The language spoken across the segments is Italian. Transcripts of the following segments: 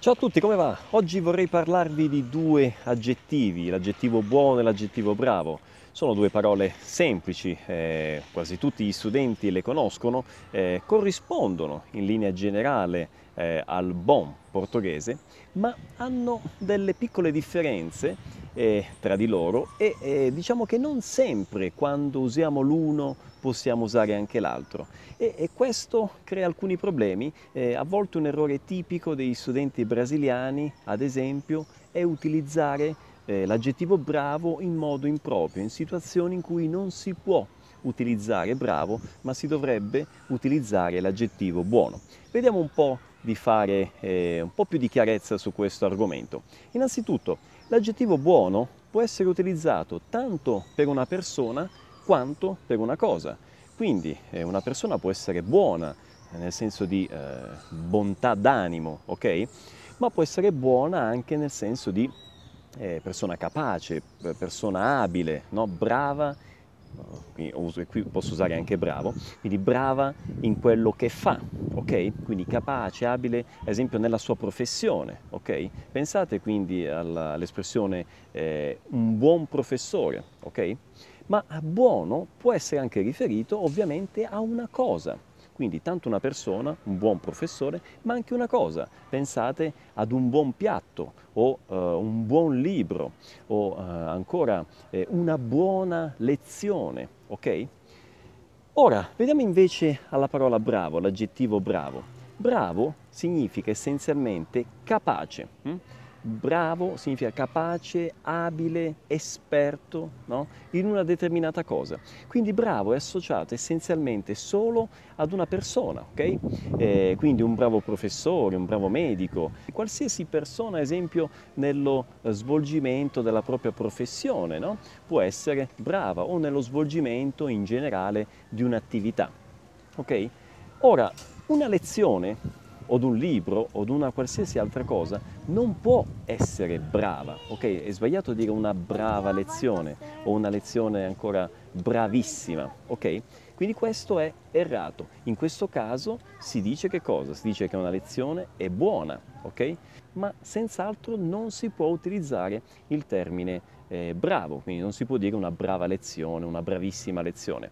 Ciao a tutti, come va? Oggi vorrei parlarvi di due aggettivi, l'aggettivo buono e l'aggettivo bravo. Sono due parole semplici, eh, quasi tutti gli studenti le conoscono, eh, corrispondono in linea generale eh, al bon portoghese, ma hanno delle piccole differenze eh, tra di loro e eh, diciamo che non sempre quando usiamo l'uno possiamo usare anche l'altro e, e questo crea alcuni problemi. Eh, a volte un errore tipico degli studenti brasiliani, ad esempio, è utilizzare eh, l'aggettivo bravo in modo improprio, in situazioni in cui non si può utilizzare bravo, ma si dovrebbe utilizzare l'aggettivo buono. Vediamo un po' di fare eh, un po' più di chiarezza su questo argomento. Innanzitutto, l'aggettivo buono può essere utilizzato tanto per una persona quanto per una cosa. Quindi eh, una persona può essere buona, nel senso di eh, bontà d'animo, ok? Ma può essere buona anche nel senso di eh, persona capace, persona abile, no? brava, qui, qui posso usare anche bravo, quindi brava in quello che fa, ok? Quindi capace, abile, ad esempio nella sua professione, ok? Pensate quindi all'espressione eh, un buon professore, ok? Ma buono può essere anche riferito ovviamente a una cosa, quindi tanto una persona, un buon professore, ma anche una cosa. Pensate ad un buon piatto o uh, un buon libro o uh, ancora eh, una buona lezione, ok? Ora, vediamo invece alla parola bravo, l'aggettivo bravo. Bravo significa essenzialmente capace. Hm? Bravo significa capace, abile, esperto no? in una determinata cosa. Quindi bravo è associato essenzialmente solo ad una persona, ok? Eh, quindi un bravo professore, un bravo medico, qualsiasi persona, ad esempio, nello svolgimento della propria professione, no? può essere brava o nello svolgimento in generale di un'attività. Ok? Ora, una lezione o un libro o una qualsiasi altra cosa non può essere brava, ok? È sbagliato dire una brava lezione o una lezione ancora bravissima, ok? Quindi questo è errato. In questo caso si dice che cosa? Si dice che una lezione è buona, ok? Ma senz'altro non si può utilizzare il termine eh, bravo, quindi non si può dire una brava lezione, una bravissima lezione.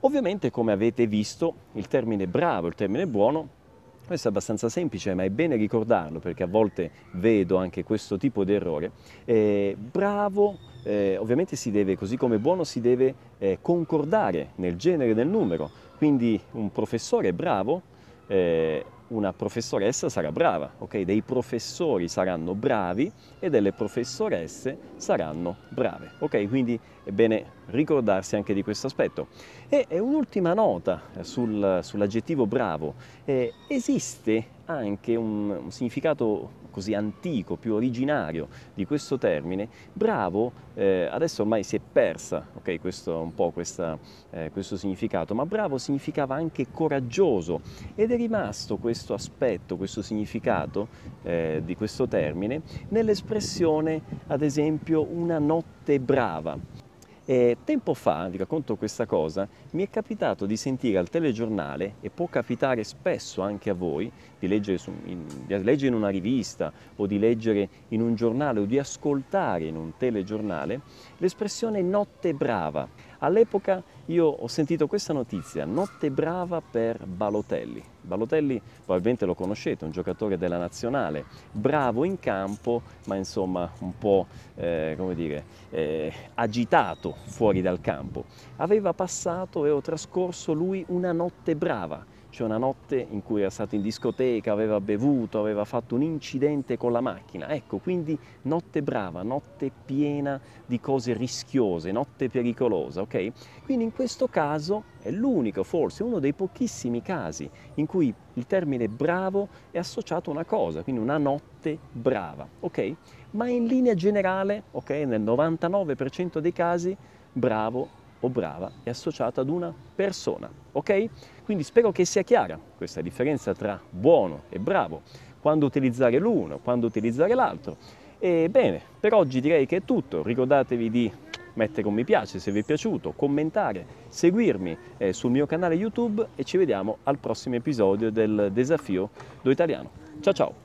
Ovviamente, come avete visto, il termine bravo, il termine buono questo è abbastanza semplice, ma è bene ricordarlo perché a volte vedo anche questo tipo di errore. Eh, bravo, eh, ovviamente si deve, così come buono, si deve eh, concordare nel genere del numero. Quindi un professore bravo eh, una professoressa sarà brava, ok? Dei professori saranno bravi e delle professoresse saranno brave, ok? Quindi è bene ricordarsi anche di questo aspetto. E, un'ultima nota sul, sull'aggettivo bravo. Eh, esiste anche un, un significato così antico, più originario di questo termine, bravo eh, adesso ormai si è persa okay, questo, un po' questa, eh, questo significato, ma bravo significava anche coraggioso ed è rimasto questo aspetto, questo significato eh, di questo termine nell'espressione ad esempio una notte brava. E tempo fa, vi racconto questa cosa, mi è capitato di sentire al telegiornale, e può capitare spesso anche a voi, di leggere, su, in, di leggere in una rivista o di leggere in un giornale o di ascoltare in un telegiornale, l'espressione notte brava. All'epoca io ho sentito questa notizia, notte brava per Balotelli. Balotelli probabilmente lo conoscete, un giocatore della nazionale, bravo in campo, ma insomma un po' eh, come dire, eh, agitato fuori dal campo. Aveva passato e ho trascorso lui una notte brava c'è una notte in cui era stato in discoteca, aveva bevuto, aveva fatto un incidente con la macchina. Ecco, quindi notte brava, notte piena di cose rischiose, notte pericolosa, ok? Quindi in questo caso è l'unico, forse uno dei pochissimi casi in cui il termine bravo è associato a una cosa, quindi una notte brava, ok? Ma in linea generale, ok, nel 99% dei casi bravo o brava è associata ad una persona, ok? Quindi spero che sia chiara questa differenza tra buono e bravo, quando utilizzare l'uno, quando utilizzare l'altro. E bene, per oggi direi che è tutto, ricordatevi di mettere un mi piace se vi è piaciuto, commentare, seguirmi eh, sul mio canale YouTube e ci vediamo al prossimo episodio del Desafio do Italiano. Ciao ciao!